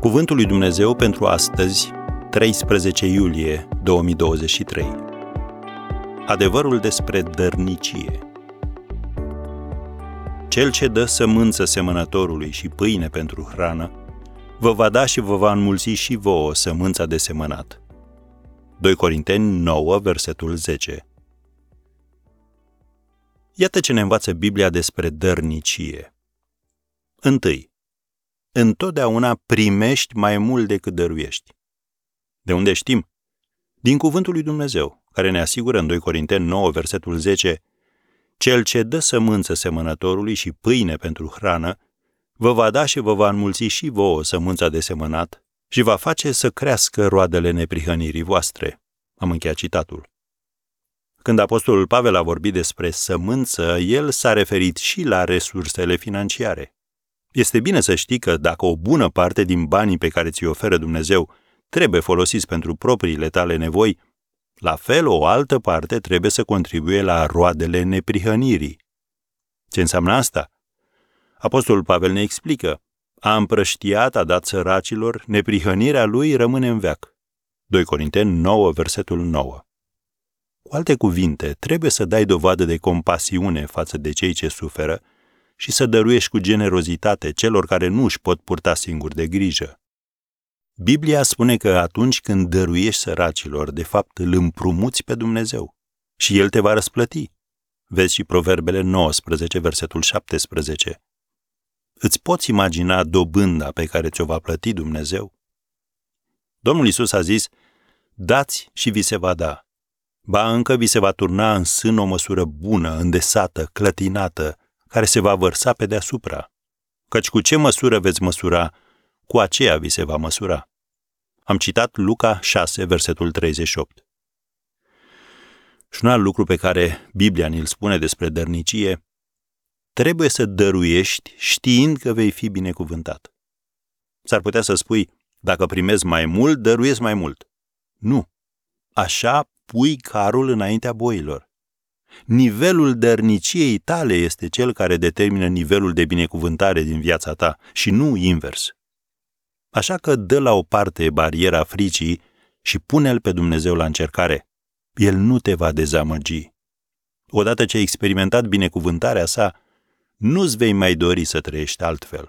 Cuvântul lui Dumnezeu pentru astăzi, 13 iulie 2023. Adevărul despre dărnicie. Cel ce dă sămânță semănătorului și pâine pentru hrană, vă va da și vă va înmulți și vouă sămânța de semănat. 2 Corinteni 9, versetul 10. Iată ce ne învață Biblia despre dărnicie. Întâi, întotdeauna primești mai mult decât dăruiești. De unde știm? Din cuvântul lui Dumnezeu, care ne asigură în 2 Corinteni 9, versetul 10, Cel ce dă sămânță semănătorului și pâine pentru hrană, vă va da și vă va înmulți și vouă sămânța de semănat și va face să crească roadele neprihănirii voastre. Am încheiat citatul. Când apostolul Pavel a vorbit despre sămânță, el s-a referit și la resursele financiare. Este bine să știi că dacă o bună parte din banii pe care ți-i oferă Dumnezeu trebuie folosiți pentru propriile tale nevoi, la fel o altă parte trebuie să contribuie la roadele neprihănirii. Ce înseamnă asta? Apostolul Pavel ne explică. A împrăștiat, a dat săracilor, neprihănirea lui rămâne în veac. 2 Corinteni 9, versetul 9. Cu alte cuvinte, trebuie să dai dovadă de compasiune față de cei ce suferă și să dăruiești cu generozitate celor care nu își pot purta singuri de grijă. Biblia spune că atunci când dăruiești săracilor, de fapt îl împrumuți pe Dumnezeu și El te va răsplăti. Vezi și Proverbele 19, versetul 17. Îți poți imagina dobânda pe care ți-o va plăti Dumnezeu? Domnul Isus a zis, dați și vi se va da. Ba încă vi se va turna în sân o măsură bună, îndesată, clătinată, care se va vărsa pe deasupra. Căci cu ce măsură veți măsura, cu aceea vi se va măsura. Am citat Luca 6, versetul 38. Și un alt lucru pe care Biblia ni-l spune despre dărnicie, trebuie să dăruiești știind că vei fi binecuvântat. S-ar putea să spui, dacă primezi mai mult, dăruiesc mai mult. Nu. Așa pui carul înaintea boilor. Nivelul dărniciei tale este cel care determină nivelul de binecuvântare din viața ta și nu invers. Așa că dă la o parte bariera fricii și pune-l pe Dumnezeu la încercare. El nu te va dezamăgi. Odată ce ai experimentat binecuvântarea sa, nu-ți vei mai dori să trăiești altfel.